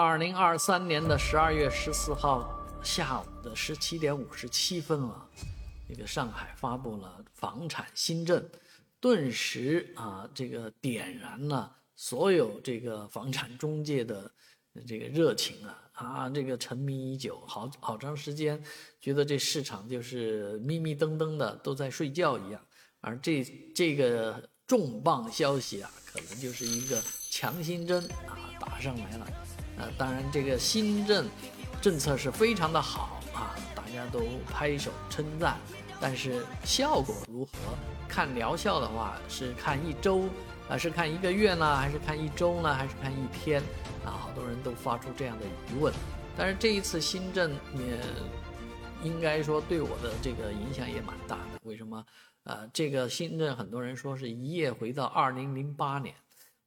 二零二三年的十二月十四号下午的十七点五十七分啊，这个上海发布了房产新政，顿时啊，这个点燃了所有这个房产中介的这个热情啊啊，这个沉迷已久，好好长时间，觉得这市场就是迷迷瞪瞪的，都在睡觉一样，而这这个重磅消息啊，可能就是一个强心针啊，打上来了。呃，当然，这个新政政策是非常的好啊，大家都拍手称赞。但是效果如何？看疗效的话，是看一周，啊，是看一个月呢，还是看一周呢，还是看一天？啊，好多人都发出这样的疑问。但是这一次新政也应该说对我的这个影响也蛮大的。为什么？呃，这个新政很多人说是一夜回到二零零八年。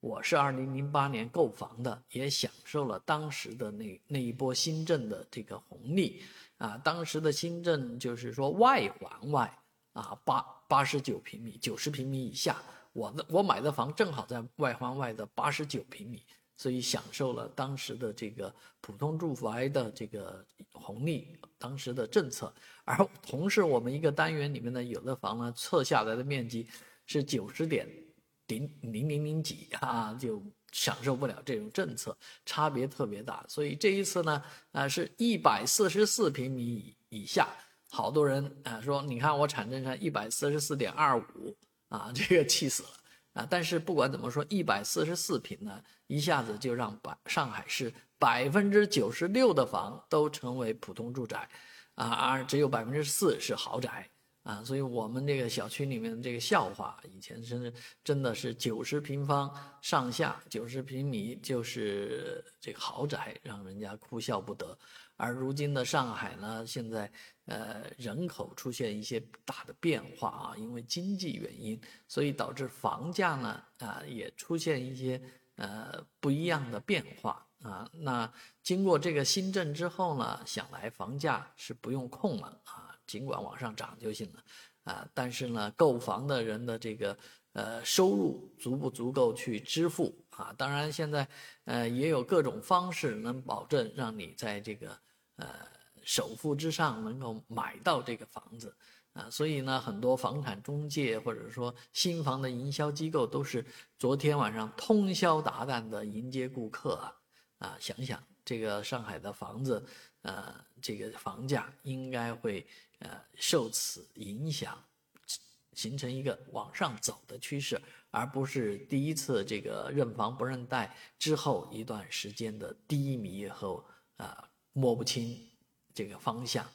我是二零零八年购房的，也享受了当时的那那一波新政的这个红利啊。当时的新政就是说外环外啊，八八十九平米、九十平米以下，我的我买的房正好在外环外的八十九平米，所以享受了当时的这个普通住房的这个红利，当时的政策。而同时，我们一个单元里面呢，有的房呢，测下来的面积是九十点。零零零零几啊，就享受不了这种政策，差别特别大。所以这一次呢，啊，是一百四十四平米以以下，好多人啊说，你看我产证上一百四十四点二五啊，这个气死了啊！但是不管怎么说，一百四十四平呢，一下子就让百上海市百分之九十六的房都成为普通住宅，啊，而只有百分之四是豪宅。啊，所以我们这个小区里面这个笑话，以前是真的是九十平方上下，九十平米就是这个豪宅，让人家哭笑不得。而如今的上海呢，现在呃人口出现一些大的变化啊，因为经济原因，所以导致房价呢啊也出现一些呃不一样的变化啊。那经过这个新政之后呢，想来房价是不用控了啊。尽管往上涨就行了，啊，但是呢，购房的人的这个呃收入足不足够去支付啊？当然，现在呃也有各种方式能保证让你在这个呃首付之上能够买到这个房子啊。所以呢，很多房产中介或者说新房的营销机构都是昨天晚上通宵达旦的迎接顾客啊啊！想想这个上海的房子，呃，这个房价应该会。呃，受此影响，形成一个往上走的趋势，而不是第一次这个认房不认贷之后一段时间的低迷和啊摸不清这个方向。